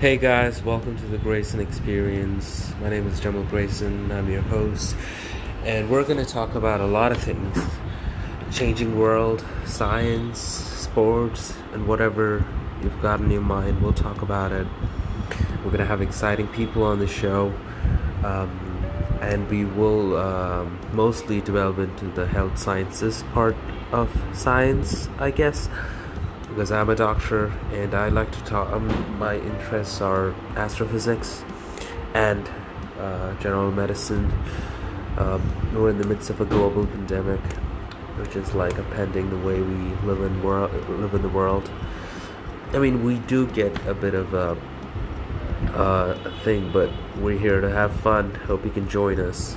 Hey guys, welcome to the Graceson Experience. My name is Jamal Graceson. I'm your host, and we're going to talk about a lot of things changing world, science, sports, and whatever you've got in your mind. We'll talk about it. We're going to have exciting people on the show, um, and we will um, mostly delve into the health sciences part of science, I guess because I'm a doctor and I like to talk. Um, my interests are astrophysics and uh, general medicine. Um, we're in the midst of a global pandemic, which is like appending the way we live in world live in the world. I mean, we do get a bit of a, uh, a thing, but we're here to have fun. Hope you can join us.